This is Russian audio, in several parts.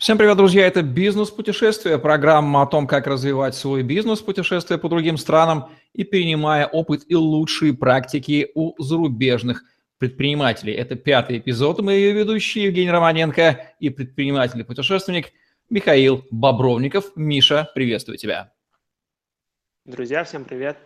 Всем привет, друзья! Это «Бизнес-путешествие», программа о том, как развивать свой бизнес, путешествуя по другим странам и перенимая опыт и лучшие практики у зарубежных предпринимателей. Это пятый эпизод. Мы ее ведущие Евгений Романенко и предприниматель-путешественник Михаил Бобровников. Миша, приветствую тебя. Друзья, всем привет!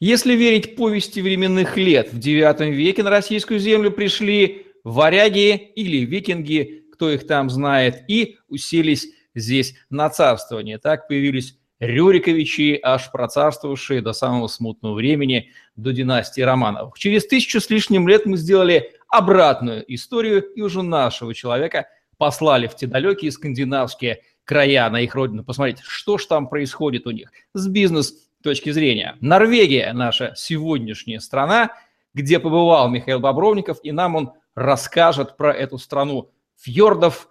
Если верить повести временных лет, в IX веке на российскую землю пришли варяги или викинги – кто их там знает, и уселись здесь на царствование. Так появились Рюриковичи, аж процарствовавшие до самого смутного времени, до династии Романовых. Через тысячу с лишним лет мы сделали обратную историю, и уже нашего человека послали в те далекие скандинавские края на их родину посмотреть, что ж там происходит у них с бизнес точки зрения. Норвегия, наша сегодняшняя страна, где побывал Михаил Бобровников, и нам он расскажет про эту страну фьордов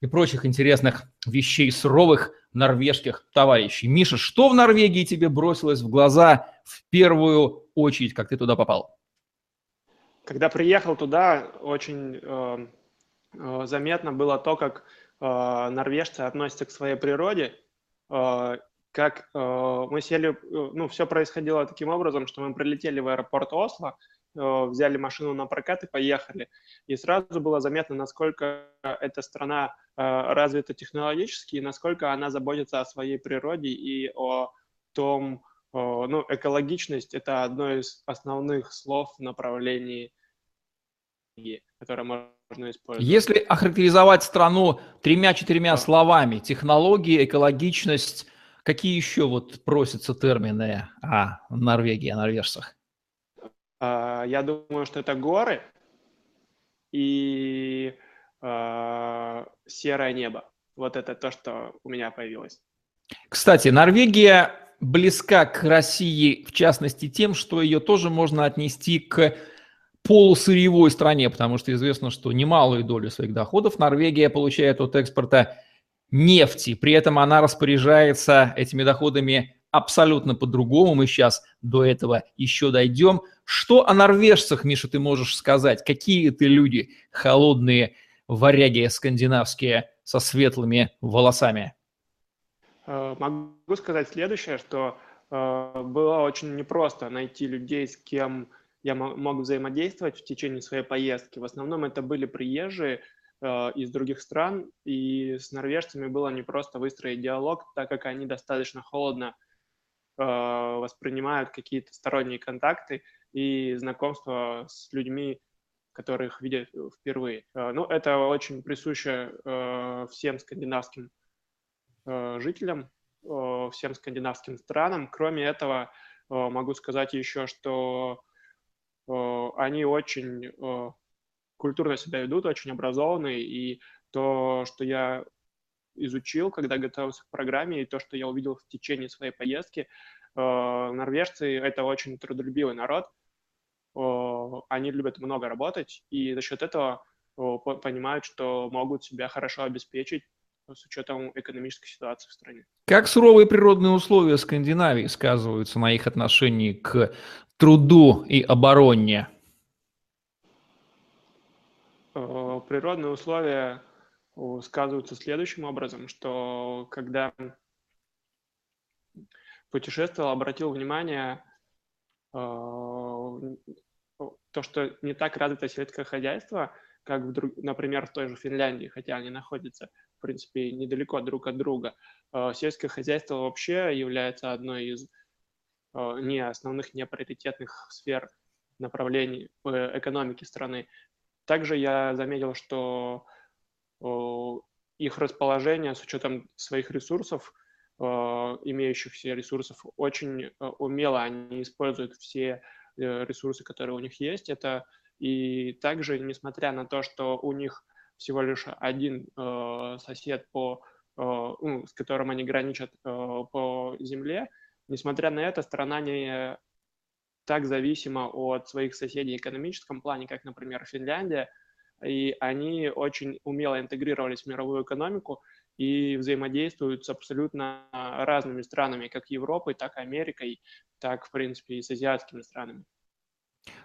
и прочих интересных вещей суровых норвежских товарищей. Миша, что в Норвегии тебе бросилось в глаза в первую очередь, как ты туда попал? Когда приехал туда, очень э, э, заметно было то, как э, норвежцы относятся к своей природе. Э, как э, мы сели, э, ну, все происходило таким образом, что мы прилетели в аэропорт Осло, взяли машину на прокат и поехали. И сразу было заметно, насколько эта страна э, развита технологически, и насколько она заботится о своей природе и о том, ну, экологичность – это одно из основных слов в направлении, которое можно использовать. Если охарактеризовать страну тремя-четырьмя словами – технологии, экологичность, какие еще вот просятся термины о Норвегии, о норвежцах? А, я думаю, что это горы и э, серое небо. Вот это то, что у меня появилось. Кстати, Норвегия близка к России, в частности, тем, что ее тоже можно отнести к полусырьевой стране, потому что известно, что немалую долю своих доходов Норвегия получает от экспорта нефти. При этом она распоряжается этими доходами абсолютно по-другому. Мы сейчас до этого еще дойдем. Что о норвежцах, Миша, ты можешь сказать? Какие ты люди? Холодные варяги скандинавские со светлыми волосами. Э, могу сказать следующее, что э, было очень непросто найти людей, с кем я мог взаимодействовать в течение своей поездки. В основном это были приезжие э, из других стран, и с норвежцами было непросто выстроить диалог, так как они достаточно холодно воспринимают какие-то сторонние контакты, и знакомство с людьми, которых видят впервые. Э, ну, это очень присуще э, всем скандинавским э, жителям, всем скандинавским странам. Кроме этого, могу сказать еще, что они очень культурно себя ведут, очень образованные, и то, что я изучил, когда готовился к программе, и то, что я увидел в течение своей поездки, норвежцы — это очень трудолюбивый народ, они любят много работать, и за счет этого понимают, что могут себя хорошо обеспечить с учетом экономической ситуации в стране. Как суровые природные условия Скандинавии сказываются на их отношении к труду и обороне? Природные условия сказываются следующим образом, что когда путешествовал, обратил внимание, то, что не так развито сельское хозяйство, как, в друг, например, в той же Финляндии, хотя они находятся, в принципе, недалеко друг от друга. А, сельское хозяйство вообще является одной из а, не основных, не приоритетных сфер направлений экономики страны. Также я заметил, что их расположение с учетом своих ресурсов – Э, имеющихся ресурсов очень э, умело они используют все э, ресурсы, которые у них есть. Это и также, несмотря на то, что у них всего лишь один сосед, по, ну, с которым они граничат по земле, несмотря на это, страна не так зависима от своих соседей в экономическом плане, как, например, Финляндия, и они очень умело интегрировались в мировую экономику, и взаимодействуют с абсолютно разными странами, как Европой, так и Америкой, так, в принципе, и с азиатскими странами.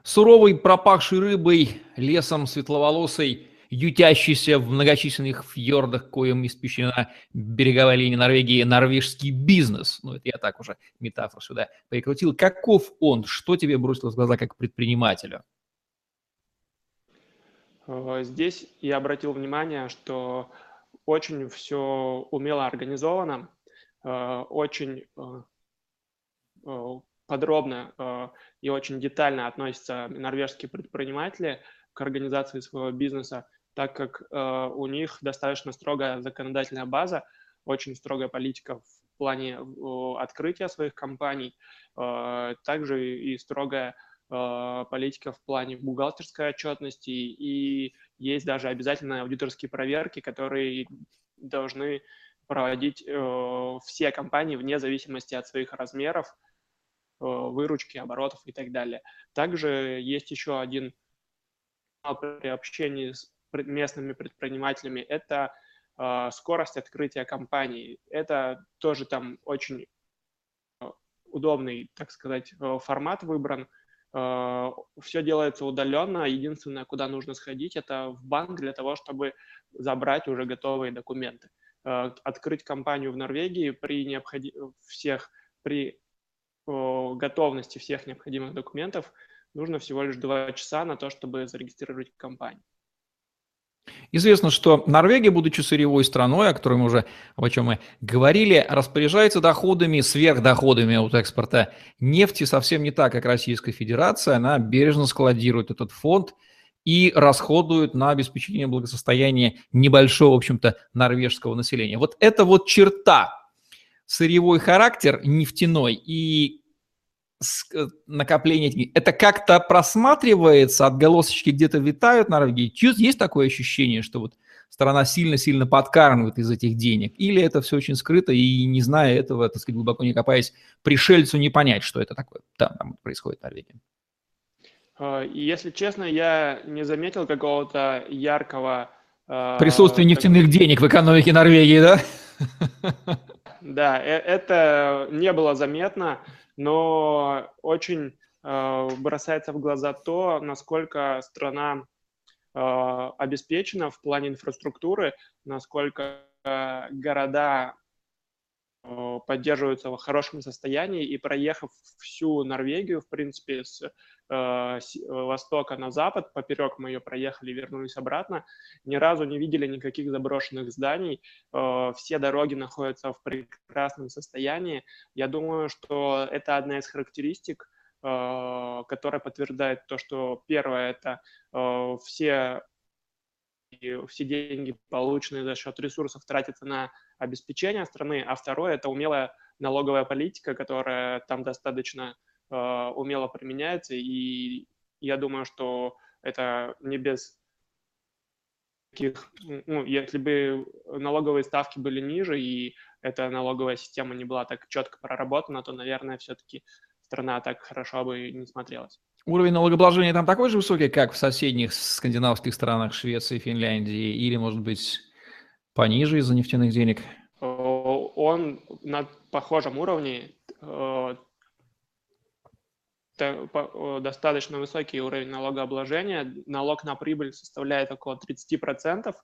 Суровый, пропахший рыбой, лесом светловолосой ютящийся в многочисленных фьордах, коим испещрена береговая линия Норвегии, норвежский бизнес. Ну, это я так уже метафору сюда прикрутил. Каков он? Что тебе бросилось в глаза как предпринимателю? Э, здесь я обратил внимание, что очень все умело организовано, э, очень подробно и очень детально относятся норвежские предприниматели к организации своего бизнеса, так как э, у них достаточно строгая законодательная база, очень строгая политика в плане э, открытия своих компаний, э, также и строгая э, политика в плане бухгалтерской отчетности, и есть даже обязательные аудиторские проверки, которые должны проводить э, все компании вне зависимости от своих размеров, э, выручки, оборотов и так далее. Также есть еще один при общении с местными предпринимателями, это э, скорость открытия компаний. Это тоже там очень а, удобный, так сказать, э, формат выбран. Э, все делается удаленно. Единственное, куда нужно сходить, это в банк для того, чтобы забрать уже готовые документы. Э, открыть компанию в Норвегии при необходи... всех при готовности всех необходимых документов нужно всего лишь два часа на то, чтобы зарегистрировать компанию. Известно, что Норвегия, будучи сырьевой страной, о которой мы уже, о чем мы говорили, распоряжается доходами, сверхдоходами от экспорта нефти совсем не так, как Российская Федерация. Она бережно складирует этот фонд и расходует на обеспечение благосостояния небольшого, в общем-то, норвежского населения. Вот это вот черта, сырьевой характер нефтяной и накопление денег, это как-то просматривается, отголосочки где-то витают на Норвегии? Есть такое ощущение, что вот страна сильно-сильно подкармливает из этих денег? Или это все очень скрыто, и не зная этого, так сказать, глубоко не копаясь, пришельцу не понять, что это такое там, там происходит в Норвегии? А, если честно, я не заметил какого-то яркого... А, Присутствие нефтяных денег в экономике Норвегии, да? Да, э, это не было заметно но очень э, бросается в глаза то, насколько страна э, обеспечена в плане инфраструктуры, насколько города поддерживаются в хорошем состоянии, и проехав всю Норвегию, в принципе, с, э, с э, востока на запад, поперек мы ее проехали, вернулись обратно, ни разу не видели никаких заброшенных зданий, э, все дороги находятся в прекрасном состоянии. Я думаю, что это одна из характеристик, э, которая подтверждает то, что первое – это э, все все деньги, полученные за счет ресурсов, тратятся на обеспечения страны, а второе – это умелая налоговая политика, которая там достаточно э, умело применяется, и я думаю, что это не без таких, ну, если бы налоговые ставки были ниже, и эта налоговая система не была так четко проработана, то, наверное, все-таки страна так хорошо бы не смотрелась. Уровень налогообложения там такой же высокий, как в соседних скандинавских странах Швеции, Финляндии, или, может быть, пониже из-за нефтяных денег? Э, он на похожем уровне, э, э, достаточно высокий уровень налогообложения. Налог на прибыль составляет около 30%.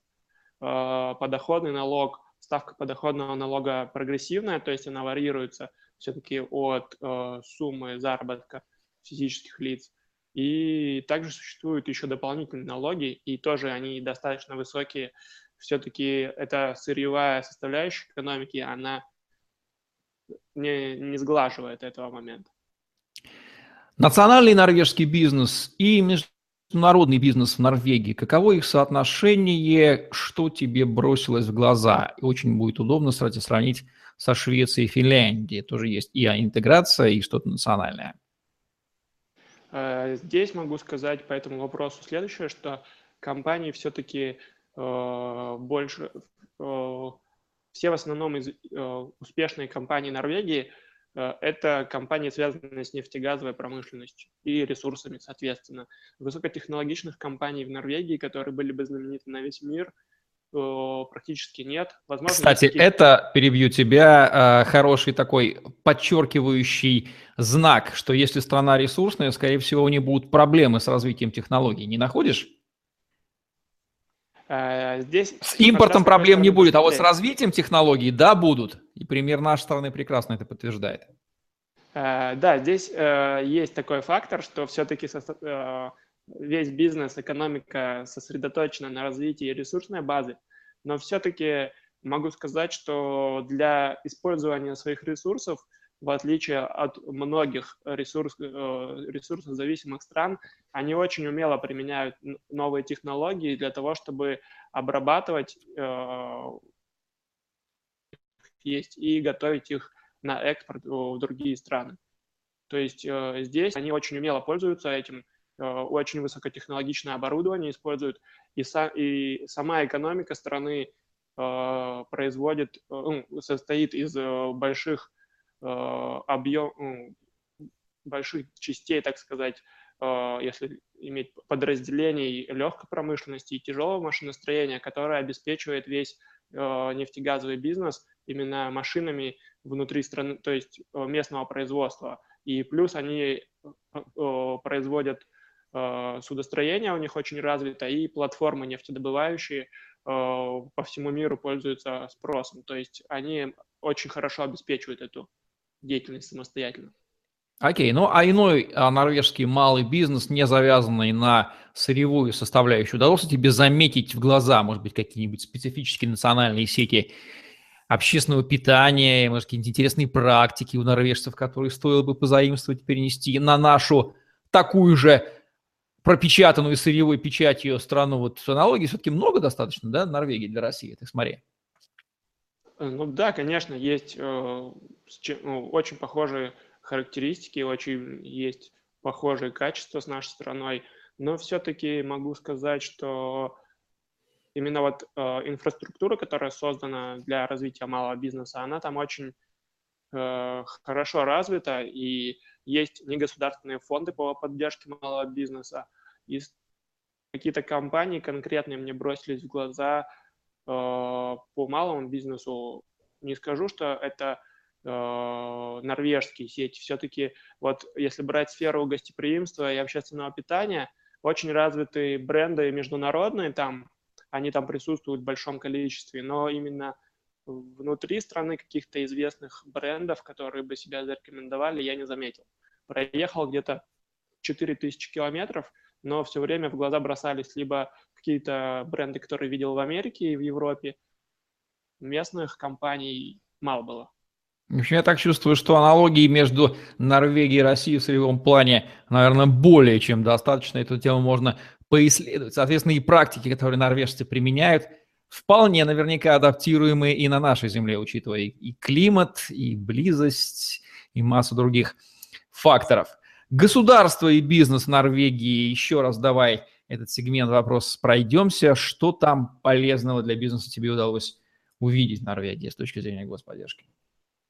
Подоходный налог, ставка подоходного налога прогрессивная, то есть она варьируется все-таки от суммы заработка физических лиц. И также существуют еще дополнительные налоги, и тоже они достаточно высокие все-таки эта сырьевая составляющая экономики, она не, не сглаживает этого момента. Национальный норвежский бизнес и международный бизнес в Норвегии, каково их соотношение, что тебе бросилось в глаза? И очень будет удобно, кстати, сравнить со Швецией и Финляндией. Тоже есть и интеграция, и что-то национальное. Э, здесь могу сказать по этому вопросу следующее, что компании все-таки Э, больше, э, все в основном из успешные компании Норвегии это компании, связанные с нефтегазовой промышленностью и ресурсами, соответственно. Высокотехнологичных компаний в Норвегии, которые были бы знамениты на весь мир, практически нет. Возможно, Кстати, такие... это, перебью тебя, хороший такой подчеркивающий знак, что если страна ресурсная, скорее всего, у нее будут проблемы с развитием технологий. Не находишь? Здесь с импортом проблем не будет, а вот с развитием технологий, да, будут. И пример нашей страны прекрасно это подтверждает. Да, здесь есть такой фактор, что все-таки весь бизнес, экономика сосредоточена на развитии ресурсной базы, но все-таки могу сказать, что для использования своих ресурсов, в отличие от многих ресурс, э, ресурсозависимых стран, они очень умело применяют новые технологии для того, чтобы обрабатывать э, есть и готовить их на экспорт в другие страны. То есть э, здесь они очень умело пользуются этим, очень высокотехнологичное оборудование используют, и, са, и сама экономика страны Э, производит, э, ну, состоит из больших объем, больших частей, так сказать, если иметь подразделений легкой промышленности и тяжелого машиностроения, которое обеспечивает весь нефтегазовый бизнес именно машинами внутри страны, то есть местного производства. И плюс они производят судостроение, у них очень развито, и платформы нефтедобывающие, Э, по всему миру пользуются спросом. То есть они очень хорошо обеспечивают эту деятельность самостоятельно. Окей, ну а иной а, норвежский малый бизнес, не завязанный на сырьевую составляющую, удалось тебе заметить в глаза, может быть, какие-нибудь специфические национальные сети общественного питания, может, какие-нибудь интересные практики у норвежцев, которые стоило бы позаимствовать, перенести на нашу такую же пропечатанную сырьевой печатью страну, вот аналогии все-таки много достаточно, да, Норвегии для России, ты смотри. Э, ну да, конечно, есть э, ну, очень похожие характеристики, очень есть похожие качества с нашей страной, но все-таки могу сказать, что именно вот э, инфраструктура, которая создана для развития малого бизнеса, она там очень э, хорошо развита, и есть негосударственные фонды по поддержке малого бизнеса, и какие-то компании конкретные мне бросились в глаза э, по малому бизнесу. Не скажу, что это э, норвежские сети. Все-таки вот если брать сферу гостеприимства и общественного питания, очень развитые бренды международные там, они там присутствуют в большом количестве, но именно внутри страны каких-то известных брендов, которые бы себя зарекомендовали, я не заметил проехал где-то 4000 километров, но все время в глаза бросались либо какие-то бренды, которые видел в Америке и в Европе, местных компаний мало было. В общем, я так чувствую, что аналогии между Норвегией и Россией в сырьевом плане, наверное, более чем достаточно. Эту тему можно поисследовать. Соответственно, и практики, которые норвежцы применяют, вполне наверняка адаптируемые и на нашей земле, учитывая и климат, и близость, и массу других факторов. Государство и бизнес Норвегии, еще раз давай этот сегмент вопрос пройдемся. Что там полезного для бизнеса тебе удалось увидеть в Норвегии с точки зрения господдержки?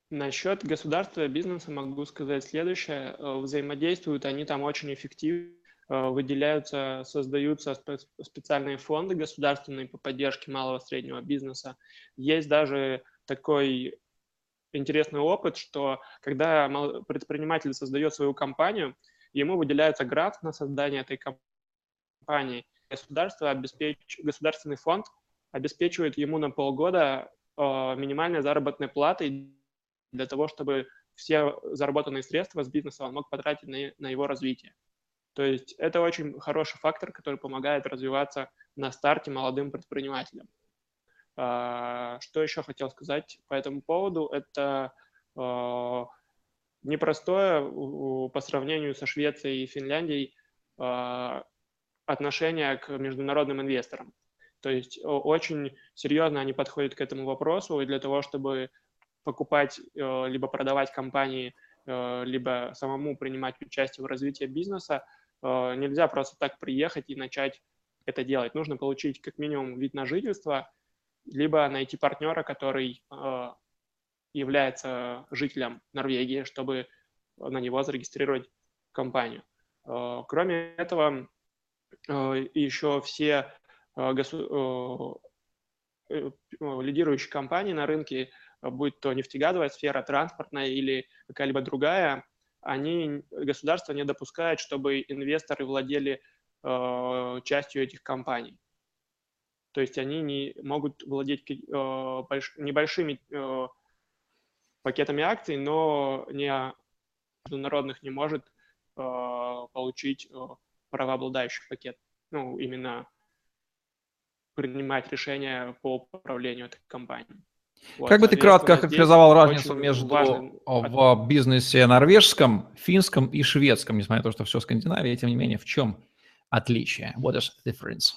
Насчет государства и бизнеса могу сказать следующее. Э, взаимодействуют они там очень эффективно, выделяются, создаются специальные фонды государственные по поддержке малого и среднего бизнеса. Есть даже такой интересный опыт, что когда предприниматель создает свою компанию, ему выделяется грант на создание этой компании. Государство обеспеч... Государственный фонд обеспечивает ему на полгода э, минимальной заработной платой для того, чтобы все заработанные средства с бизнеса он мог потратить на его развитие. То есть это очень хороший фактор, который помогает развиваться на старте молодым предпринимателям. А, что еще хотел сказать по этому поводу? Это а, непростое по сравнению со Швецией и Финляндией а, отношение к международным инвесторам. То есть очень серьезно они подходят к этому вопросу, и для того, чтобы покупать либо продавать компании, либо самому принимать участие в развитии бизнеса, нельзя просто так приехать и начать это делать. Нужно получить как минимум вид на жительство, либо найти партнера, который э, является жителем Норвегии, чтобы на него зарегистрировать компанию. Э, кроме этого, э, еще все госу... лидирующие компании на рынке, будь то нефтегазовая сфера, транспортная или какая-либо другая, они, государство не допускает, чтобы инвесторы владели частью этих компаний. То есть они не могут владеть э, больш, небольшими э, пакетами акций, но не международных не может э, получить э, правообладающий пакет. Ну, именно принимать решения по управлению этой компанией. Как бы ты кратко характеризовал разницу между в бизнесе норвежском, финском и шведском, несмотря на то, что все Скандинавия, тем не менее, в чем отличие? What is the difference?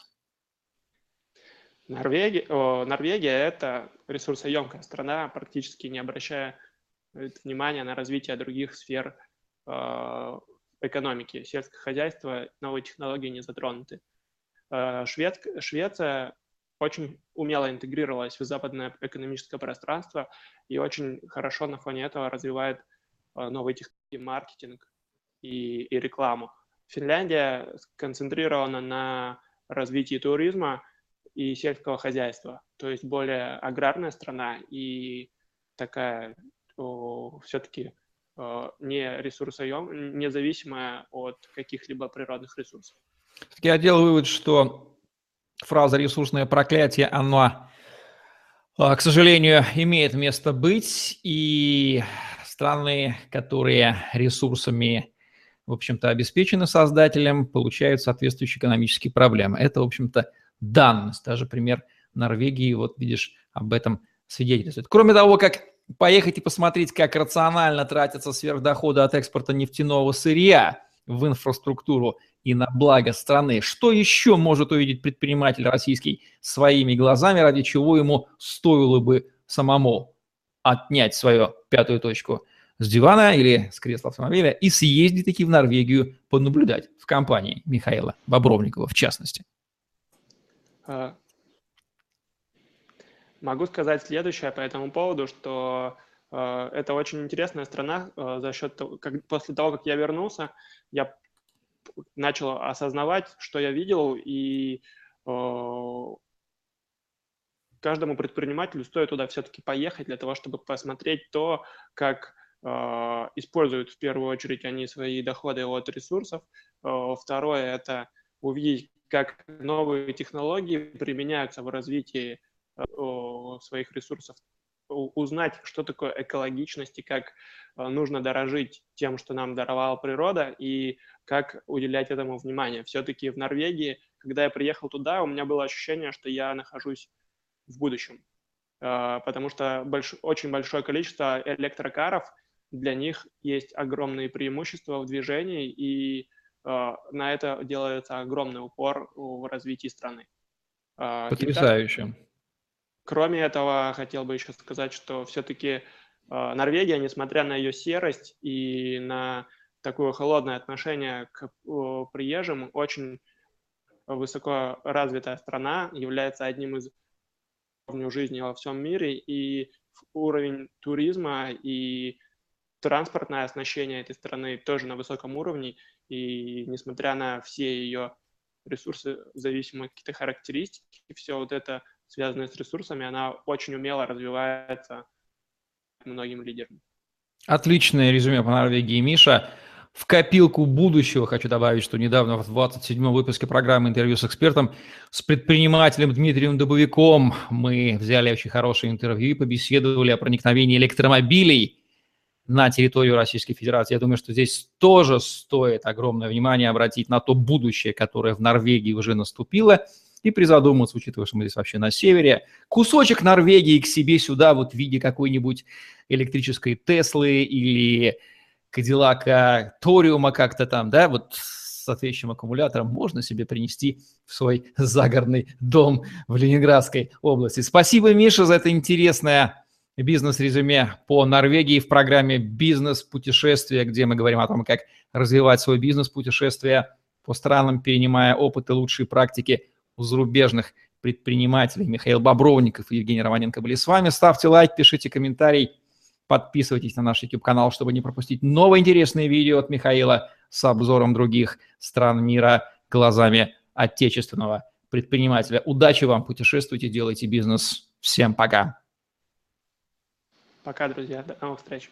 Норвегия, о, Норвегия – это ресурсоемкая страна, практически не обращая внимания на развитие других сфер э, экономики. Сельское хозяйство, новые технологии не затронуты. Э, Швед, Швеция очень умело интегрировалась в западное экономическое пространство и очень хорошо на фоне этого развивает э, новые технологии, маркетинг и, и рекламу. Финляндия сконцентрирована на развитии туризма и сельского хозяйства, то есть более аграрная страна и такая все-таки не ресурсоем, независимая от каких-либо природных ресурсов. Я делаю вывод, что фраза «ресурсное проклятие», она, а, к сожалению, имеет место быть, и страны, которые ресурсами, в общем-то, обеспечены создателем, получают соответствующие экономические проблемы. Это, в общем-то, данность. Даже пример Норвегии, вот видишь, об этом свидетельствует. Кроме того, как поехать и посмотреть, как рационально тратятся сверхдоходы от экспорта нефтяного сырья в инфраструктуру и на благо страны. Что еще может увидеть предприниматель российский своими глазами, ради чего ему стоило бы самому отнять свою пятую точку с дивана или с кресла автомобиля и съездить таки в Норвегию понаблюдать в компании Михаила Бобровникова в частности? А, могу сказать следующее по этому поводу, что э, это очень интересная страна э, за счет как после того, как я вернулся, я начал осознавать, что я видел, и э, каждому предпринимателю стоит туда все-таки поехать для того, чтобы посмотреть то, как э, используют в первую очередь они свои доходы от ресурсов. Э, второе – это увидеть, как новые технологии применяются в развитии э, своих ресурсов узнать, что такое экологичность и как э, нужно дорожить тем, что нам даровала природа, и как уделять этому внимание. Все-таки в Норвегии, когда я приехал туда, у меня было ощущение, что я нахожусь в будущем, э, потому что больш... очень большое количество электрокаров, для них есть огромные преимущества в движении, и э, на это делается огромный упор в развитии страны. Потрясающе. Итак, Кроме этого, хотел бы еще сказать, что все-таки э, Норвегия, несмотря на ее серость и на такое холодное отношение к приезжим, очень высоко развитая страна, является одним из уровней жизни во всем мире, и уровень туризма и транспортное оснащение этой страны тоже на высоком уровне, и несмотря на все ее ресурсы, зависимые какие-то характеристики, все вот это связанная с ресурсами, она очень умело развивается многим лидерам. Отличное резюме по Норвегии, Миша. В копилку будущего хочу добавить, что недавно в 27-м выпуске программы «Интервью с экспертом» с предпринимателем Дмитрием Дубовиком мы взяли очень хорошее интервью и побеседовали о проникновении электромобилей на территорию Российской Федерации. Я думаю, что здесь тоже стоит огромное внимание обратить на то будущее, которое в Норвегии уже наступило – и призадуматься, учитывая, что мы здесь вообще на севере, кусочек Норвегии к себе сюда вот в виде какой-нибудь электрической Теслы или Кадиллака Ториума как-то там, да, вот с соответствующим аккумулятором можно себе принести в свой загородный дом в Ленинградской области. Спасибо, Миша, за это интересное бизнес-резюме по Норвегии в программе «Бизнес-путешествия», где мы говорим о том, как развивать свой бизнес-путешествие по странам, перенимая опыт и лучшие практики у зарубежных предпринимателей. Михаил Бобровников и Евгений Романенко были с вами. Ставьте лайк, пишите комментарий, подписывайтесь на наш YouTube-канал, чтобы не пропустить новые интересные видео от Михаила с обзором других стран мира глазами отечественного предпринимателя. Удачи вам, путешествуйте, делайте бизнес. Всем пока. Пока, друзья. До новых встреч.